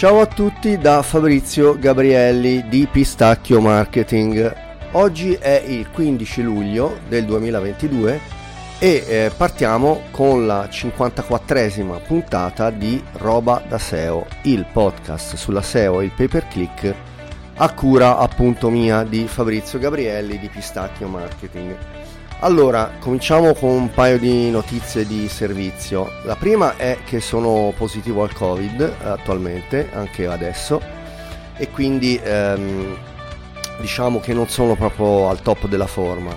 Ciao a tutti da Fabrizio Gabrielli di Pistacchio Marketing. Oggi è il 15 luglio del 2022 e eh, partiamo con la 54esima puntata di Roba da SEO, il podcast sulla SEO e il pay per click a cura appunto mia di Fabrizio Gabrielli di Pistacchio Marketing. Allora, cominciamo con un paio di notizie di servizio. La prima è che sono positivo al Covid attualmente, anche adesso, e quindi ehm, diciamo che non sono proprio al top della forma.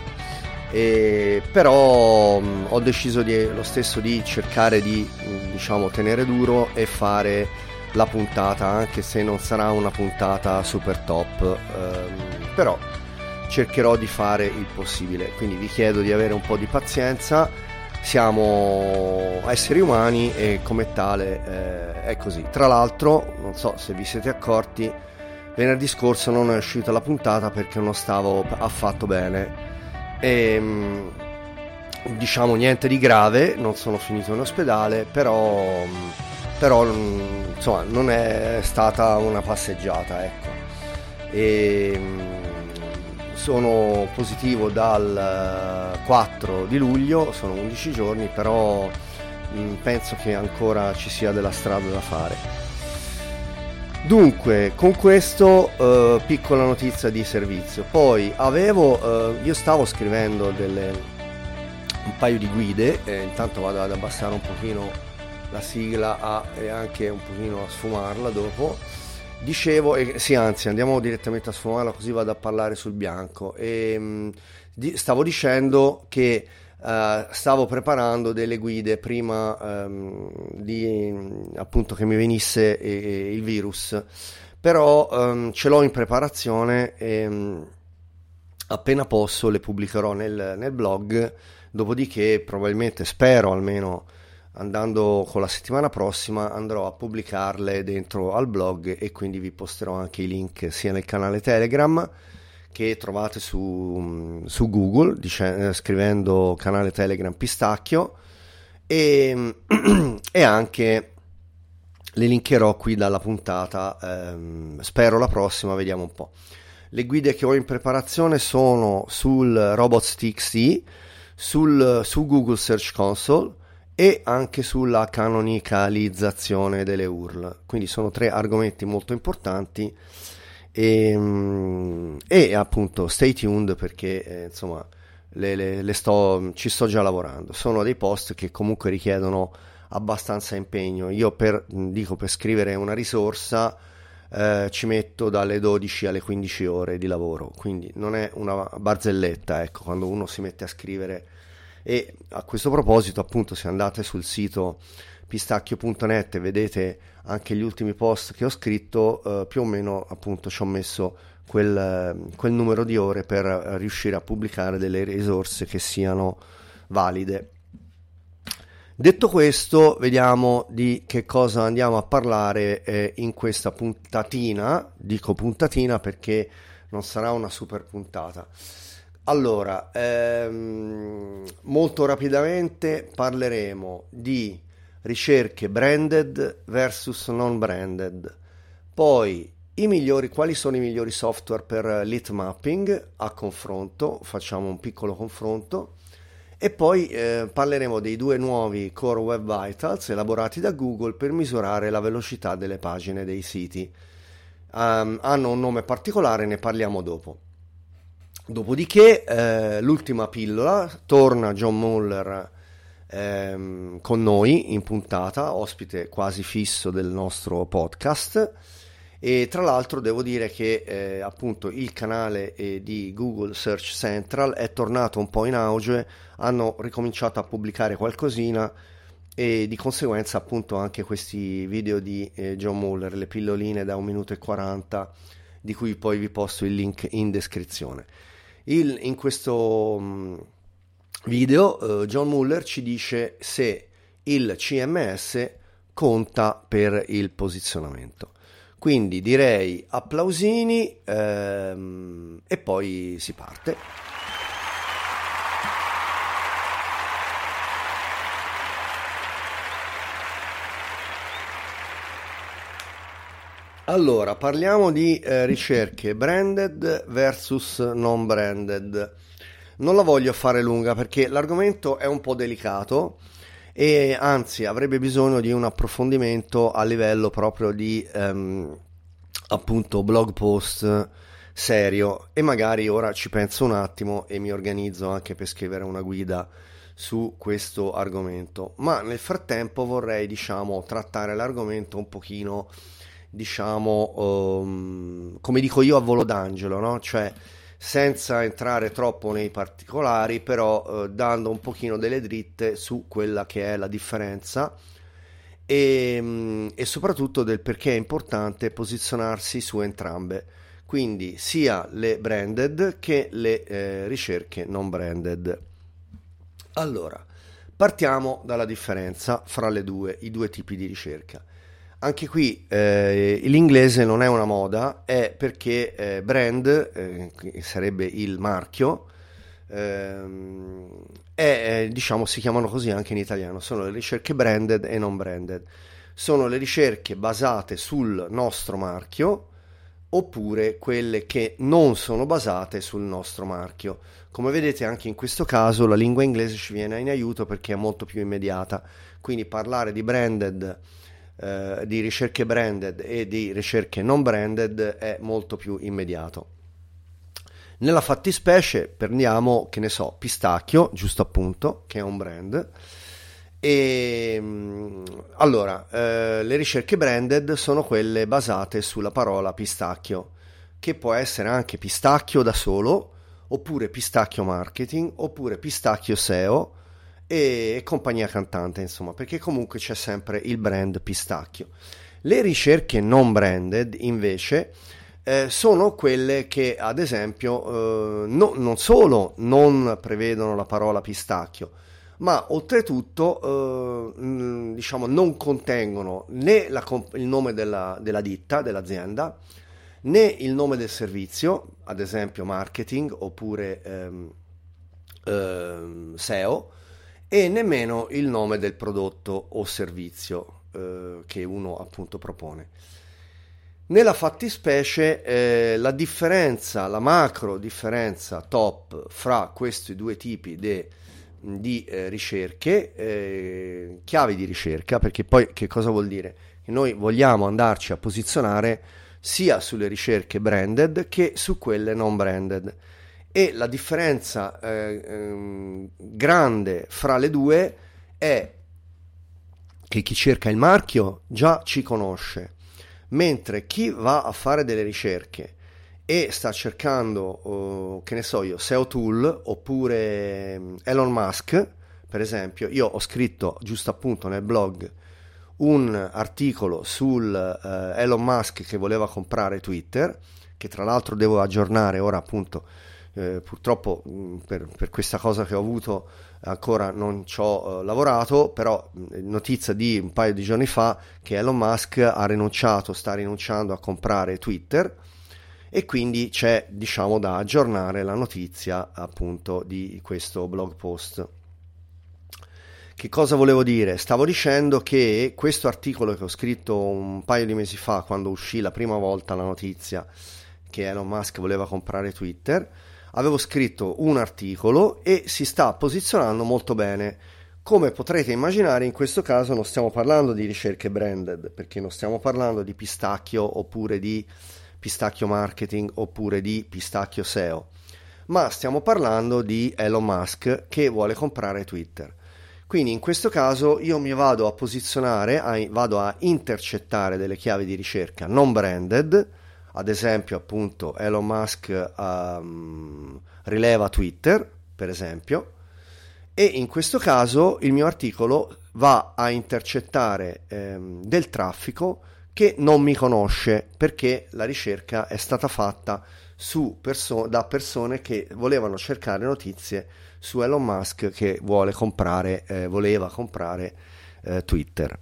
E, però mh, ho deciso di, lo stesso di cercare di diciamo, tenere duro e fare la puntata, anche se non sarà una puntata super top. Ehm, però cercherò di fare il possibile. Quindi vi chiedo di avere un po' di pazienza. Siamo esseri umani e come tale eh, è così. Tra l'altro, non so se vi siete accorti, venerdì scorso non è uscita la puntata perché non stavo affatto bene. E, ehm, diciamo niente di grave, non sono finito in ospedale, però, però insomma non è stata una passeggiata, ecco. E, ehm, sono positivo dal 4 eh, di luglio, sono 11 giorni, però mm, penso che ancora ci sia della strada da fare. Dunque, con questo eh, piccola notizia di servizio. Poi avevo, eh, io stavo scrivendo delle, un paio di guide, eh, intanto vado ad abbassare un pochino la sigla a, e anche un pochino a sfumarla dopo Dicevo, eh, sì, anzi, andiamo direttamente a sfumarla così vado a parlare sul bianco. E, mh, mm, di, stavo dicendo che uh, stavo preparando delle guide prima um, di appunto che mi venisse eh, il virus, però um, ce l'ho in preparazione e um, appena posso le pubblicherò nel, nel blog. Dopodiché, probabilmente spero almeno andando con la settimana prossima andrò a pubblicarle dentro al blog e quindi vi posterò anche i link sia nel canale Telegram che trovate su, su Google dice, eh, scrivendo canale Telegram Pistacchio e, e, anche le linkerò qui dalla puntata ehm, spero la prossima vediamo un po' le guide che ho in preparazione sono sul robots.txt sul, su Google Search Console e anche sulla canonicalizzazione delle URL. Quindi sono tre argomenti molto importanti e, e appunto stay tuned perché eh, insomma le, le, le sto, ci sto già lavorando. Sono dei post che comunque richiedono abbastanza impegno. Io per, dico per scrivere una risorsa eh, ci metto dalle 12 alle 15 ore di lavoro, quindi non è una barzelletta, ecco, quando uno si mette a scrivere e a questo proposito appunto se andate sul sito pistacchio.net e vedete anche gli ultimi post che ho scritto eh, più o meno appunto ci ho messo quel, quel numero di ore per riuscire a pubblicare delle risorse che siano valide Detto questo, vediamo di che cosa andiamo a parlare eh, in questa puntatina. Dico puntatina perché non sarà una super puntata. Allora, ehm, molto rapidamente parleremo di ricerche branded versus non branded. Poi i migliori, quali sono i migliori software per lead mapping a confronto, facciamo un piccolo confronto e poi eh, parleremo dei due nuovi Core Web Vitals elaborati da Google per misurare la velocità delle pagine dei siti. Um, hanno un nome particolare, ne parliamo dopo. Dopodiché, eh, l'ultima pillola, torna John Muller ehm, con noi in puntata, ospite quasi fisso del nostro podcast. E tra l'altro devo dire che eh, appunto il canale eh, di Google Search Central è tornato un po' in auge, hanno ricominciato a pubblicare qualcosina e di conseguenza appunto anche questi video di eh, John Muller, le pilloline da 1 minuto e 40, di cui poi vi posto il link in descrizione. Il, in questo mm, video uh, John Muller ci dice se il CMS conta per il posizionamento. Quindi direi applausini ehm, e poi si parte. Allora, parliamo di eh, ricerche branded versus non branded. Non la voglio fare lunga perché l'argomento è un po' delicato e anzi avrebbe bisogno di un approfondimento a livello proprio di ehm, appunto blog post serio e magari ora ci penso un attimo e mi organizzo anche per scrivere una guida su questo argomento ma nel frattempo vorrei diciamo trattare l'argomento un pochino diciamo um, come dico io a volo d'angelo no? cioè senza entrare troppo nei particolari, però eh, dando un pochino delle dritte su quella che è la differenza e, mm, e, soprattutto del perché è importante posizionarsi su entrambe, quindi sia le branded che le eh, ricerche non branded. Allora, partiamo dalla differenza fra le due, i due tipi di ricerca. Anche qui eh, l'inglese non è una moda, è perché eh, brand, eh, sarebbe il marchio, ehm, è, diciamo, si chiamano così anche in italiano, sono le ricerche branded e non branded. Sono le ricerche basate sul nostro marchio oppure quelle che non sono basate sul nostro marchio. Come vedete anche in questo caso la lingua inglese ci viene in aiuto perché è molto più immediata, quindi parlare di branded eh, di ricerche branded e di ricerche non branded è molto più immediato. Nella fattispecie prendiamo, che ne so, pistacchio, giusto appunto, che è un brand. E mm, allora, eh, le ricerche branded sono quelle basate sulla parola pistacchio, che può essere anche pistacchio da solo, oppure pistacchio marketing, oppure pistacchio SEO, e compagnia cantante, insomma, perché comunque c'è sempre il brand pistacchio. Le ricerche non branded, invece, eh, sono quelle che, ad esempio, eh, no, non solo non prevedono la parola pistacchio, ma oltretutto eh, diciamo, non contengono né la, il nome della, della ditta, dell'azienda, né il nome del servizio, ad esempio marketing oppure ehm, ehm, SEO, e nemmeno il nome del prodotto o servizio eh, che uno appunto propone. Nella fattispecie eh, la differenza, la macro differenza top fra questi due tipi de, di eh, ricerche, eh, chiavi di ricerca, perché poi che cosa vuol dire? Che noi vogliamo andarci a posizionare sia sulle ricerche branded che su quelle non branded e la differenza eh, ehm, grande fra le due è che chi cerca il marchio già ci conosce, mentre chi va a fare delle ricerche e sta cercando, oh, che ne so io, SEO Tool oppure ehm, Elon Musk, per esempio, io ho scritto giusto appunto nel blog un articolo sul eh, Elon Musk che voleva comprare Twitter, che tra l'altro devo aggiornare ora appunto eh, purtroppo mh, mm, per, per, questa cosa che ho avuto ancora non ci ho eh, lavorato, però mh, mm, notizia di un paio di giorni fa che Elon Musk ha rinunciato, sta rinunciando a comprare Twitter e quindi c'è diciamo da aggiornare la notizia appunto di questo blog post. Che cosa volevo dire? Stavo dicendo che questo articolo che ho scritto un paio di mesi fa, quando uscì la prima volta la notizia che Elon Musk voleva comprare Twitter, avevo scritto un articolo e si sta posizionando molto bene. Come potrete immaginare, in questo caso non stiamo parlando di ricerche branded, perché non stiamo parlando di pistacchio oppure di pistacchio marketing oppure di pistacchio SEO, ma stiamo parlando di Elon Musk che vuole comprare Twitter. Quindi in questo caso io mi vado a posizionare, vado a intercettare delle chiavi di ricerca non branded, ad esempio appunto Elon Musk um, rileva Twitter, per esempio, e in questo caso il mio articolo va a intercettare ehm, del traffico che non mi conosce perché la ricerca è stata fatta perso- da persone che volevano cercare notizie su Elon Musk che vuole comprare, eh, voleva comprare eh, Twitter.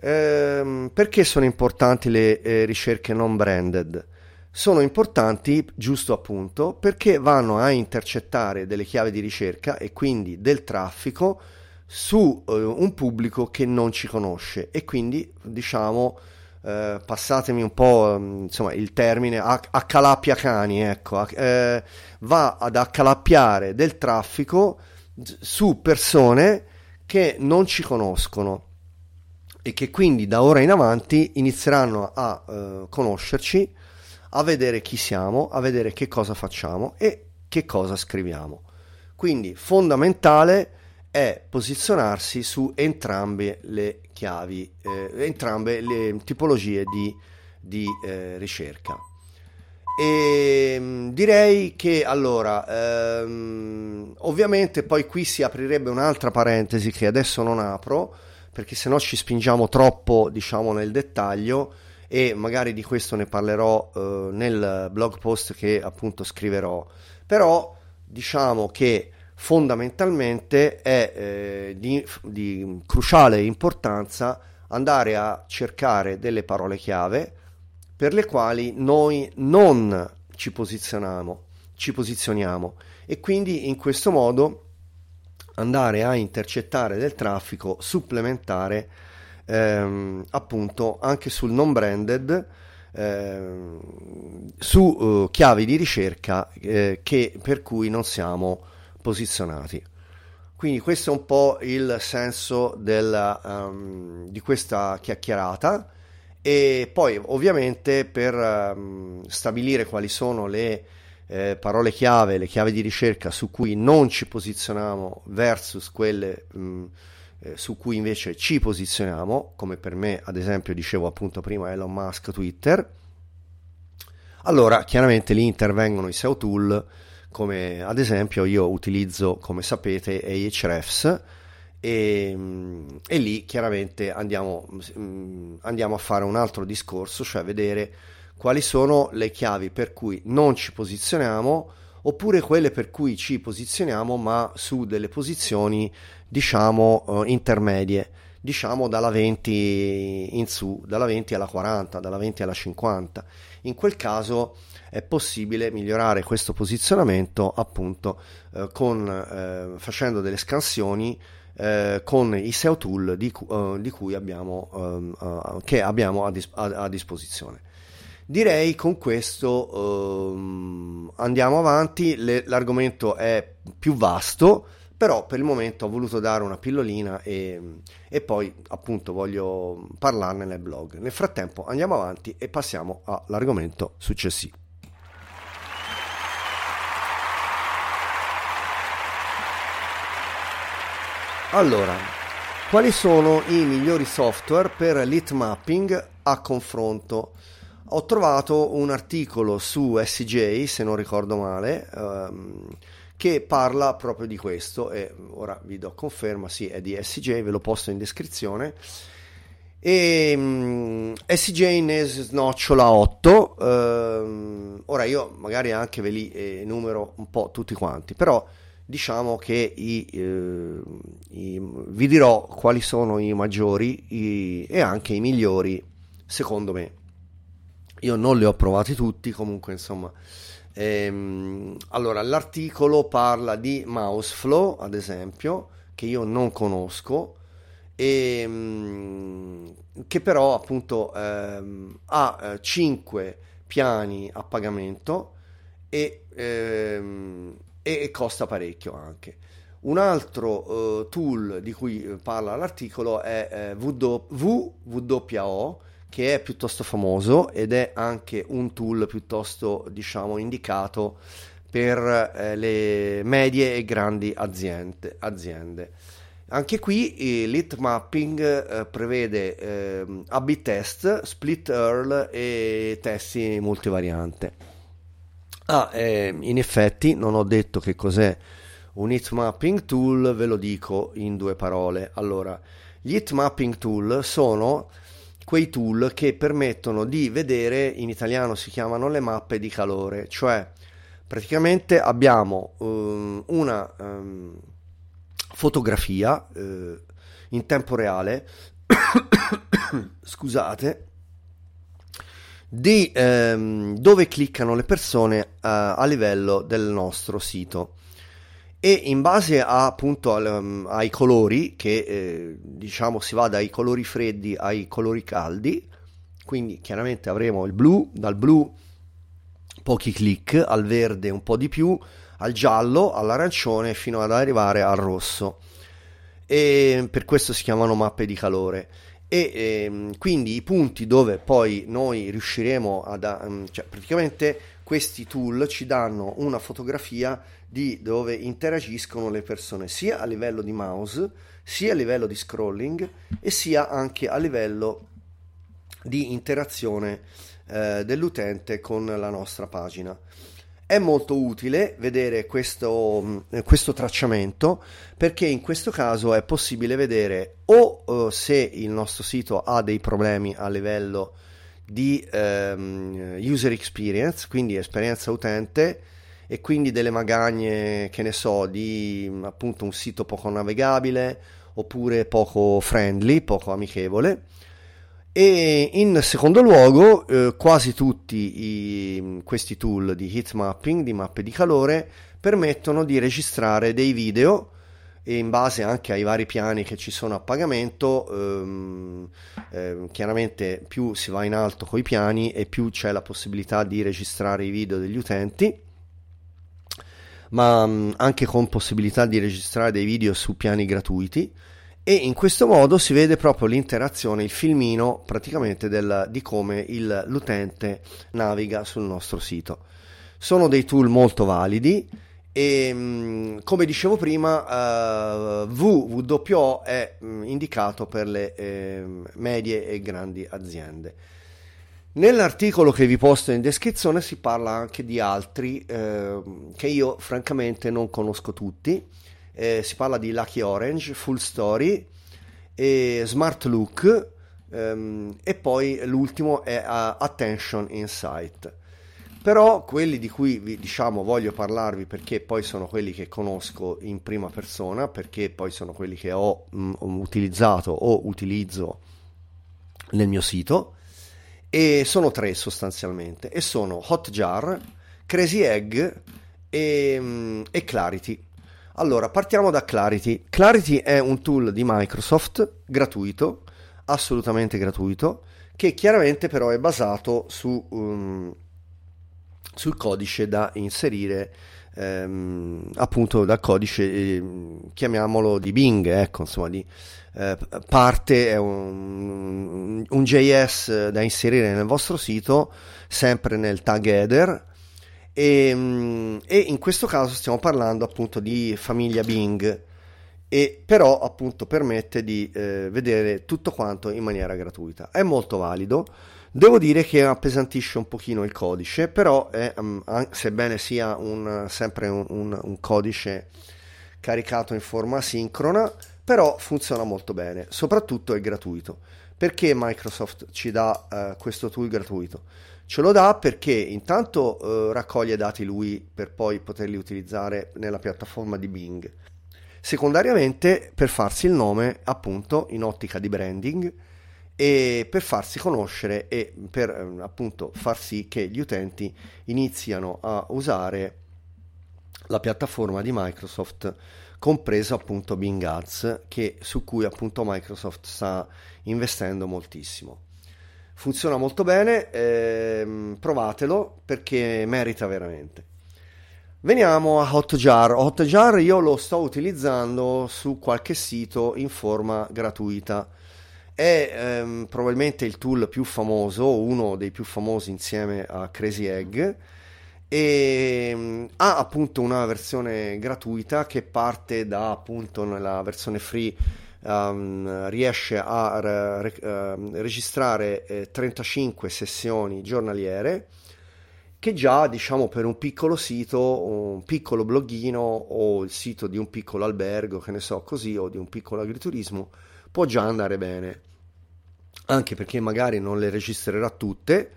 Ehm, perché sono importanti le eh, ricerche non branded? Sono importanti, giusto appunto, perché vanno a intercettare delle chiavi di ricerca e quindi del traffico su eh, un pubblico che non ci conosce e quindi diciamo eh, passatemi un po' mm, insomma, il termine, accalappia cani, ecco, eh, va ad accalappiare del traffico su persone che non ci conoscono e che quindi da ora in avanti inizieranno a eh, conoscerci, a vedere chi siamo, a vedere che cosa facciamo e che cosa scriviamo. Quindi fondamentale è posizionarsi su entrambe le chiavi, eh, entrambe le tipologie di, di eh, ricerca. E ehm, direi che allora, ehm, ovviamente poi qui si aprirebbe un'altra parentesi che adesso non apro, perché se no ci spingiamo troppo, diciamo, nel dettaglio e magari di questo ne parlerò eh, nel blog post che appunto scriverò. Però diciamo che fondamentalmente è eh, di, di cruciale importanza andare a cercare delle parole chiave per le quali noi non ci posizioniamo, ci posizioniamo e quindi in questo modo andare a intercettare del traffico supplementare ehm, appunto anche sul non branded ehm, su uh, chiavi di ricerca eh, che, per cui non siamo posizionati. Quindi questo è un po' il senso della, um, di questa chiacchierata e poi ovviamente per um, stabilire quali sono le eh, parole chiave, le chiavi di ricerca su cui non ci posizioniamo versus quelle um, eh, su cui invece ci posizioniamo, come per me ad esempio dicevo appunto prima Elon Musk Twitter, allora chiaramente lì intervengono i SEO tool come ad esempio io utilizzo, come sapete, Ahrefs e, mm, e lì chiaramente andiamo, mm, andiamo a fare un altro discorso, cioè vedere quali sono le chiavi per cui non ci posizioniamo oppure quelle per cui ci posizioniamo ma su delle posizioni diciamo uh, intermedie diciamo dalla 20 in su dalla 20 alla 40 dalla 20 alla 50 in quel caso è possibile migliorare questo posizionamento appunto eh, con, eh, facendo delle scansioni eh, con i SEO tool di, uh, di cui abbiamo, uh, che abbiamo a, dis- a, a, disposizione. Direi con questo uh, andiamo avanti, Le, l'argomento è più vasto, però per il momento ho voluto dare una pillolina e, e, poi appunto voglio parlarne nel blog. Nel frattempo andiamo avanti e passiamo all'argomento successivo. Allora, quali sono i migliori software per lead mapping a confronto? Ho trovato un articolo su SJ, se non ricordo male, ehm, che parla proprio di questo e ora vi do conferma, sì, è di SJ, ve lo posto in descrizione. E um, SJ ne snocciola 8, ehm, ora io magari anche ve li enumero un po' tutti quanti, però diciamo che i, eh, i, vi dirò quali sono i maggiori i, e anche i migliori secondo me. Io non li ho provati tutti, comunque insomma. Ehm, allora, l'articolo parla di Mouseflow, ad esempio, che io non conosco, e ehm, che però appunto ehm, ha 5 eh, piani a pagamento e ehm, e costa parecchio anche. Un altro uh, tool di cui eh, parla l'articolo è eh, WWO, che è piuttosto famoso ed è anche un tool piuttosto, diciamo, indicato per eh, le medie e grandi aziende. aziende. Anche qui il lit mapping eh, prevede eh, A-B test, split URL e testi multivariante. Ah, eh, in effetti non ho detto che cos'è un heat mapping tool, ve lo dico in due parole. Allora, gli heat mapping tool sono quei tool che permettono di vedere, in italiano si chiamano le mappe di calore, cioè praticamente abbiamo um, una um, fotografia uh, in tempo reale, scusate, di ehm, dove cliccano le persone eh, a livello del nostro sito e in base a, appunto al, um, ai colori che eh, diciamo si va dai colori freddi ai colori caldi quindi chiaramente avremo il blu, dal blu pochi click, al verde un po' di più, al giallo, all'arancione fino ad arrivare al rosso. E per questo si chiamano mappe di calore. E ehm, quindi i punti dove poi noi riusciremo ad, um, cioè praticamente questi tool ci danno una fotografia di dove interagiscono le persone sia a livello di mouse, sia a livello di scrolling e sia anche a livello di interazione eh, dell'utente con la nostra pagina. È molto utile vedere questo, mm, questo, tracciamento perché in questo caso è possibile vedere o uh, se il nostro sito ha dei problemi a livello di um, user experience, quindi esperienza utente e quindi delle magagne, che ne so, di appunto un sito poco navigabile oppure poco friendly, poco amichevole. E in secondo luogo, eh, quasi tutti i, questi tool di heat mapping, di mappe di calore, permettono di registrare dei video e in base anche ai vari piani che ci sono a pagamento, ehm, eh, chiaramente più si va in alto con i piani e più c'è la possibilità di registrare i video degli utenti ma mh, anche con possibilità di registrare dei video su piani gratuiti e in questo modo si vede proprio l'interazione, il filmino praticamente del, di come il, l'utente naviga sul nostro sito. Sono dei tool molto validi e mm, come dicevo prima uh, VWO è mm, indicato per le eh, medie e grandi aziende. Nell'articolo che vi posto in descrizione si parla anche di altri eh, che io francamente non conosco tutti eh, si parla di Lucky Orange, Full Story e Smart Look ehm, e poi l'ultimo è uh, Attention Insight. Però quelli di cui vi, diciamo voglio parlarvi perché poi sono quelli che conosco in prima persona, perché poi sono quelli che ho mh, mm, utilizzato o utilizzo nel mio sito e sono tre sostanzialmente e sono Hotjar, Crazy Egg e, mm, e Clarity. Allora, partiamo da Clarity. Clarity è un tool di Microsoft gratuito, assolutamente gratuito, che chiaramente però è basato su, um, sul codice da inserire, um, appunto dal codice, eh, chiamiamolo di Bing, ecco, insomma, di eh, parte è un, un JS da inserire nel vostro sito, sempre nel tag header e, ehm, e, in questo caso stiamo parlando appunto di famiglia Bing. E però appunto permette di eh, vedere tutto quanto in maniera gratuita. È molto valido devo dire che appesantisce un pochino il codice però è, um, sebbene sia un, sempre un, un, un codice caricato in forma asincrona però funziona molto bene soprattutto è gratuito perché Microsoft ci dà uh, questo tool gratuito Ce lo dà perché intanto eh, raccoglie dati lui per poi poterli utilizzare nella piattaforma di Bing. Secondariamente per farsi il nome appunto in ottica di branding e per farsi conoscere e per eh, appunto far sì che gli utenti iniziano a usare la piattaforma di Microsoft compreso appunto Bing Ads che, su cui appunto Microsoft sta investendo moltissimo funziona molto bene, ehm, provatelo perché merita veramente. Veniamo a Hotjar. Hotjar io lo sto utilizzando su qualche sito in forma gratuita. È ehm, probabilmente il tool più famoso, uno dei più famosi insieme a Crazy Egg e ehm, ha appunto una versione gratuita che parte da appunto nella versione free um, riesce a re, uh, registrare eh, 35 sessioni giornaliere che già diciamo per un piccolo sito, un piccolo bloggino o il sito di un piccolo albergo, che ne so così, o di un piccolo agriturismo, può già andare bene. Anche perché magari non le registrerà tutte,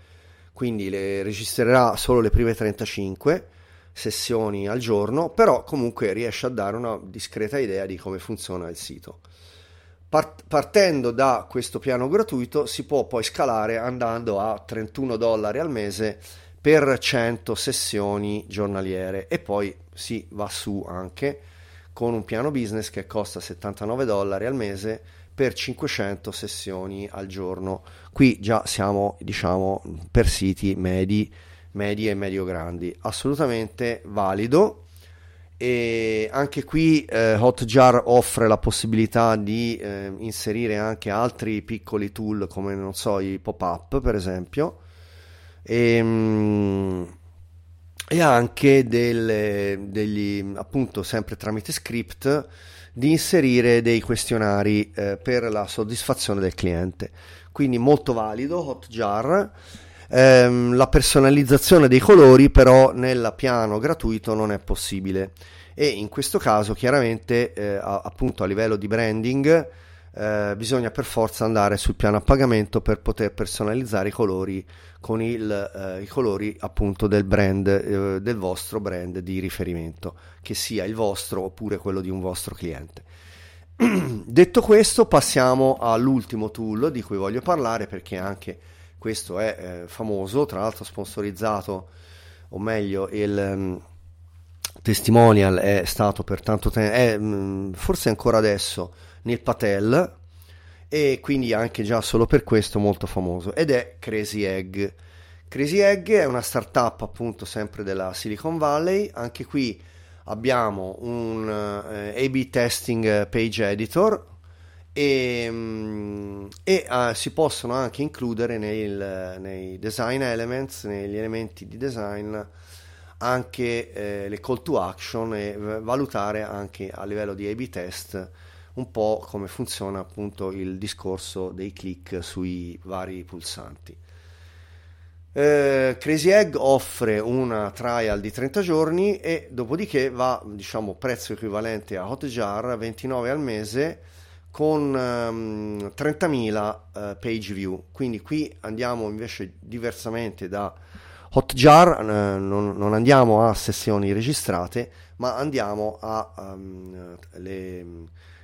quindi le registrerà solo le prime 35 sessioni al giorno, però comunque riesce a dare una discreta idea di come funziona il sito. Part- partendo da questo piano gratuito si può poi scalare andando a 31 dollari al mese per 100 sessioni giornaliere e poi si va su anche con un piano business che costa 79 dollari al mese per 500 sessioni al giorno. Qui già siamo, diciamo, per siti medi, medi e medio-grandi. Assolutamente valido. E anche qui eh, Hotjar offre la possibilità di eh, inserire anche altri piccoli tool come non so i pop-up per esempio e, mm, e anche delle, degli appunto sempre tramite script di inserire dei questionari eh, per la soddisfazione del cliente. Quindi molto valido Hotjar. Ehm, la personalizzazione dei colori però nel piano gratuito non è possibile e in questo caso chiaramente eh, appunto a livello di branding eh, bisogna per forza andare sul piano a pagamento per poter personalizzare i colori con il, eh, i colori appunto del brand eh, del vostro brand di riferimento che sia il vostro oppure quello di un vostro cliente. Detto questo passiamo all'ultimo tool di cui voglio parlare perché anche questo è eh, famoso tra l'altro sponsorizzato o meglio il um, testimonial è stato per tanto tempo um, forse ancora adesso Neil Patel e quindi anche già solo per questo molto famoso ed è Crazy Egg. Crazy Egg è una startup appunto sempre della Silicon Valley, anche qui abbiamo un eh, A-B testing page editor e, um, e uh, si possono anche includere nel, nei design elements, negli elementi di design anche eh, le call to action e valutare anche a livello di A-B test un po' come funziona appunto il discorso dei click sui vari pulsanti. Eh, Crazy Egg offre una trial di 30 giorni e dopodiché va, diciamo, prezzo equivalente a Hotjar 29 al mese con um, 30.000 uh, page view. Quindi qui andiamo invece diversamente da Hotjar, uh, non, non, andiamo a sessioni registrate, ma andiamo a um, le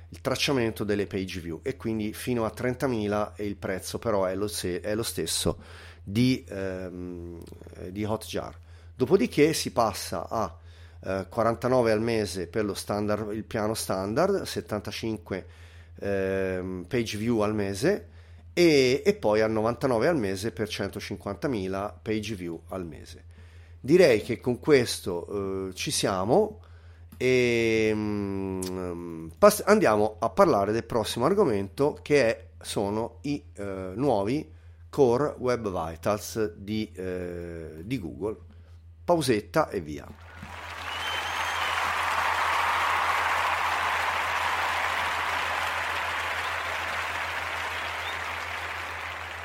il tracciamento delle page view e quindi fino a 30.000 e il prezzo però è lo, se- è lo stesso di, ehm, di Hotjar. Dopodiché si passa a eh, 49 al mese per standard, il piano standard, 75 ehm, page view al mese e, e poi a 99 al mese per 150.000 page view al mese. Direi che con questo eh, ci siamo e um, pass- andiamo a parlare del prossimo argomento che è, sono i uh, nuovi Core Web Vitals di, uh, di Google. Pausetta e via.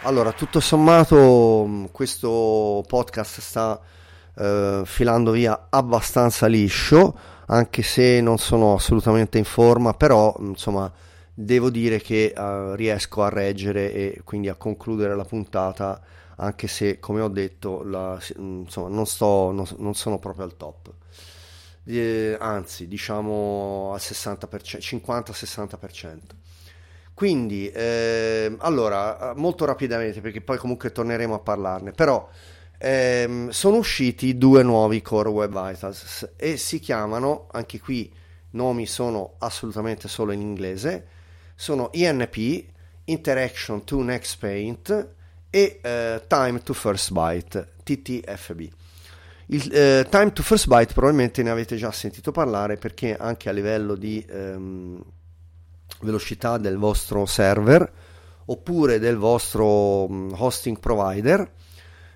Allora, tutto sommato questo podcast sta uh, filando via abbastanza liscio anche se non sono assolutamente in forma, però insomma devo dire che uh, riesco a reggere e quindi a concludere la puntata, anche se come ho detto la, insomma, non, sto, non, non, sono proprio al top. Eh, anzi, diciamo al 60%, 50-60%. Quindi, eh, allora, molto rapidamente, perché poi comunque torneremo a parlarne, però ehm, sono usciti due nuovi Core Web Vitals e si chiamano, anche qui nomi sono assolutamente solo in inglese, sono INP, Interaction to Next Paint e eh, Time to First Byte, TTFB. Il eh, Time to First Byte probabilmente ne avete già sentito parlare perché anche a livello di ehm, velocità del vostro server oppure del vostro mm, hosting provider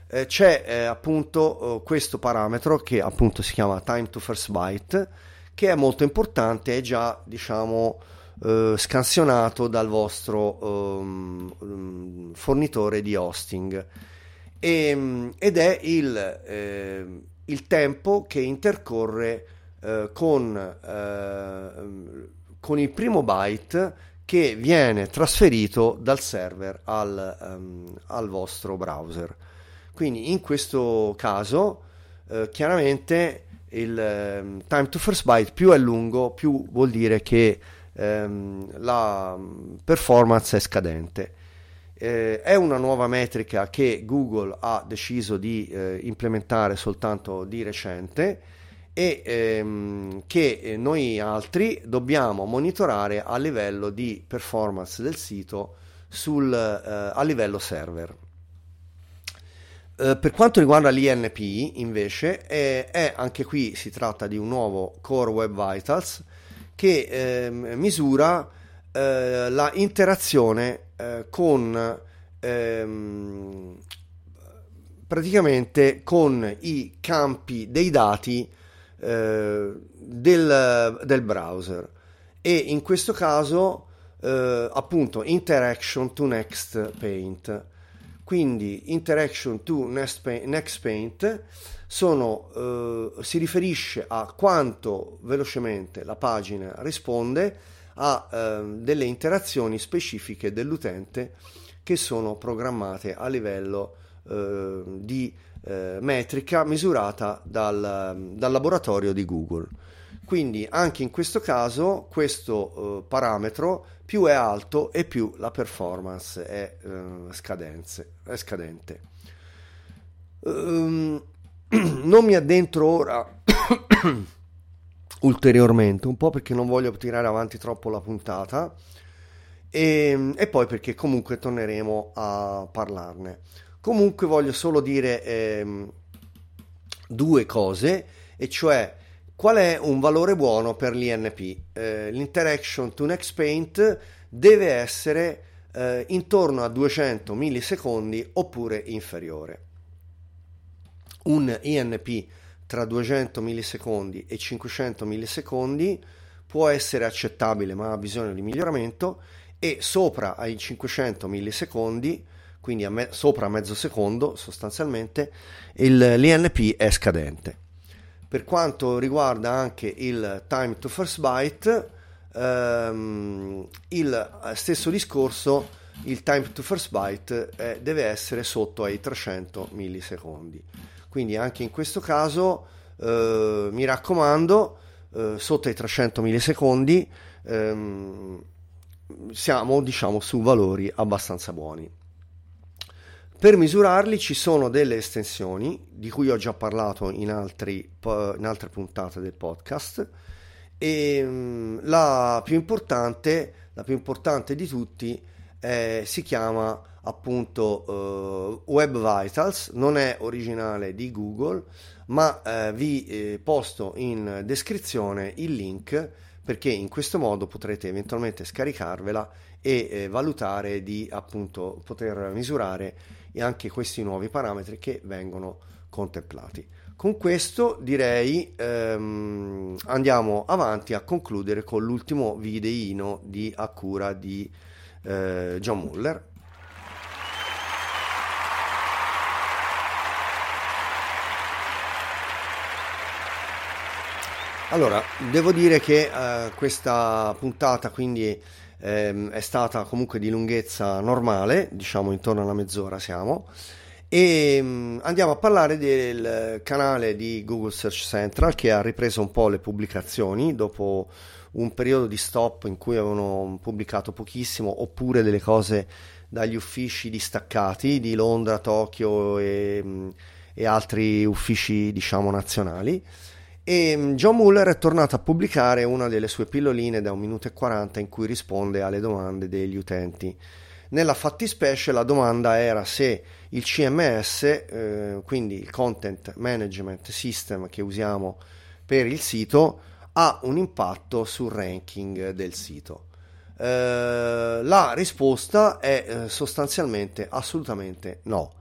eh, c'è eh, appunto eh, questo parametro che appunto si chiama time to first byte che è molto importante è già diciamo eh, scansionato dal vostro um, fornitore di hosting e, ehm, ed è il, ehm, il, tempo che intercorre eh, con, con il primo byte che viene trasferito dal server al, um, al vostro browser. Quindi in questo caso eh, chiaramente il um, time to first byte più è lungo più vuol dire che um, la performance è scadente. Eh, è una nuova metrica che Google ha deciso di eh, implementare soltanto di recente e ehm, che noi altri dobbiamo monitorare a livello di performance del sito sul, eh, a livello server. Eh, per quanto riguarda l'INP invece è, è, anche qui si tratta di un nuovo Core Web Vitals che eh, misura eh, la interazione eh, con ehm, praticamente con i campi dei dati eh, del, del, browser. E in questo caso eh, appunto interaction to next paint quindi interaction to next paint, sono, eh, si riferisce a quanto velocemente la pagina risponde a eh, delle interazioni specifiche dell'utente che sono programmate a livello eh, di metrica misurata dal, dal, laboratorio di Google. Quindi anche in questo caso questo eh, parametro più è alto e più la performance è, eh, scadenze, è scadente. Um, non mi addentro ora ulteriormente, un po' perché non voglio tirare avanti troppo la puntata e, e poi perché comunque torneremo a parlarne. Comunque voglio solo dire ehm, due cose, e cioè qual è un valore buono per l'INP? Eh, l'interaction to next paint deve essere eh, intorno a 200 millisecondi oppure inferiore. Un INP tra 200 millisecondi e 500 millisecondi può essere accettabile ma ha bisogno di miglioramento e sopra ai 500 millisecondi quindi a me- sopra mezzo secondo sostanzialmente, il, l'INP è scadente. Per quanto riguarda anche il time to first byte, ehm, il stesso discorso, il time to first byte eh, deve essere sotto ai 300 millisecondi. Quindi anche in questo caso eh, mi raccomando, eh, sotto ai 300 millisecondi ehm, siamo diciamo su valori abbastanza buoni. Per misurarli ci sono delle estensioni di cui ho già parlato in, altri, in altre puntate del podcast e mm, la più importante, la più importante di tutti eh, si chiama appunto uh, Web Vitals, non è originale di Google, ma eh, vi eh, posto in descrizione il link perché in questo modo potrete eventualmente scaricarvela e eh, valutare di appunto poter misurare anche questi nuovi parametri che vengono contemplati. Con questo direi ehm, andiamo avanti a concludere con l'ultimo videino di a cura di eh, John Muller. Allora, devo dire che eh, questa puntata quindi ehm, è stata comunque di lunghezza normale, diciamo intorno alla mezz'ora siamo, e ehm, andiamo a parlare del canale di Google Search Central che ha ripreso un po' le pubblicazioni dopo un periodo di stop in cui avevano pubblicato pochissimo oppure delle cose dagli uffici distaccati di Londra, Tokyo e, e altri uffici diciamo nazionali e mm, John Muller è tornato a pubblicare una delle sue pilloline da 1 minuto e 40 in cui risponde alle domande degli utenti. Nella fattispecie la domanda era se il CMS, eh, quindi il Content Management System che usiamo per il sito, ha un impatto sul ranking del sito. Eh, la risposta è eh, sostanzialmente assolutamente no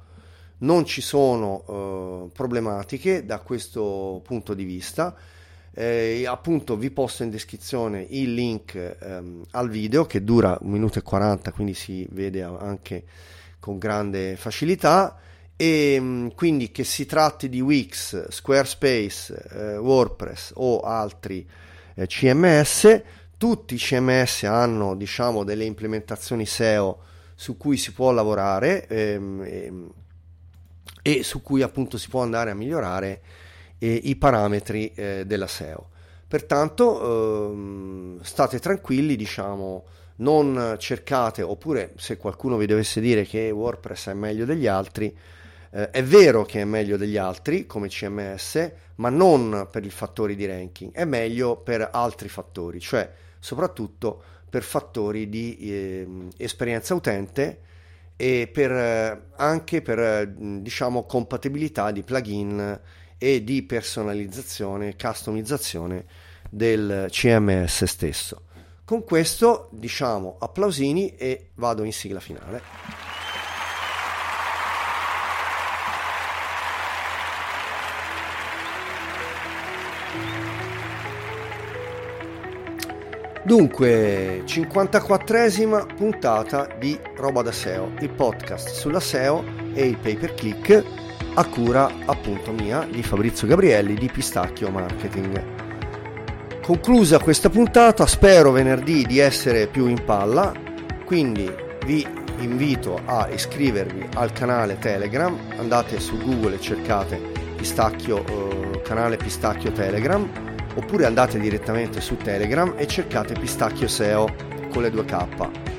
non ci sono eh, problematiche da questo punto di vista. Eh, appunto vi posto in descrizione il link ehm, al video che dura un minuto e 40 quindi si vede anche con grande facilità e mm, quindi che si tratti di Wix, Squarespace, eh, WordPress o altri eh, CMS tutti i CMS hanno diciamo delle implementazioni SEO su cui si può lavorare ehm, ehm, e su cui appunto si può andare a migliorare eh, i parametri eh, della SEO. Pertanto ehm, state tranquilli, diciamo, non cercate, oppure se qualcuno vi dovesse dire che WordPress è meglio degli altri, Eh, è vero che è meglio degli altri come CMS, ma non per i fattori di ranking, è meglio per altri fattori, cioè soprattutto per fattori di eh, esperienza utente e per, eh, anche per diciamo compatibilità di plugin e di personalizzazione, customizzazione del CMS stesso. Con questo diciamo applausini e vado in sigla finale. Dunque, 54esima puntata di Roba da SEO, il podcast sulla SEO e il pay per click a cura appunto mia di Fabrizio Gabrielli di Pistacchio Marketing. Conclusa questa puntata, spero venerdì di essere più in palla, quindi vi invito a iscrivervi al canale Telegram, andate su Google e cercate Pistacchio, eh, canale Pistacchio Telegram oppure andate direttamente su Telegram e cercate Pistacchio SEO con le 2K.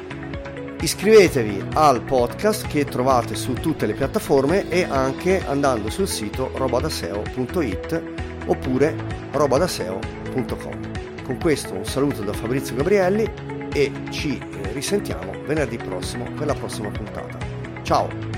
Iscrivetevi al podcast che trovate su tutte le piattaforme e anche andando sul sito robadaseo.it oppure robadaseo.com. Con questo un saluto da Fabrizio Gabrielli e ci risentiamo venerdì prossimo per la prossima puntata. Ciao!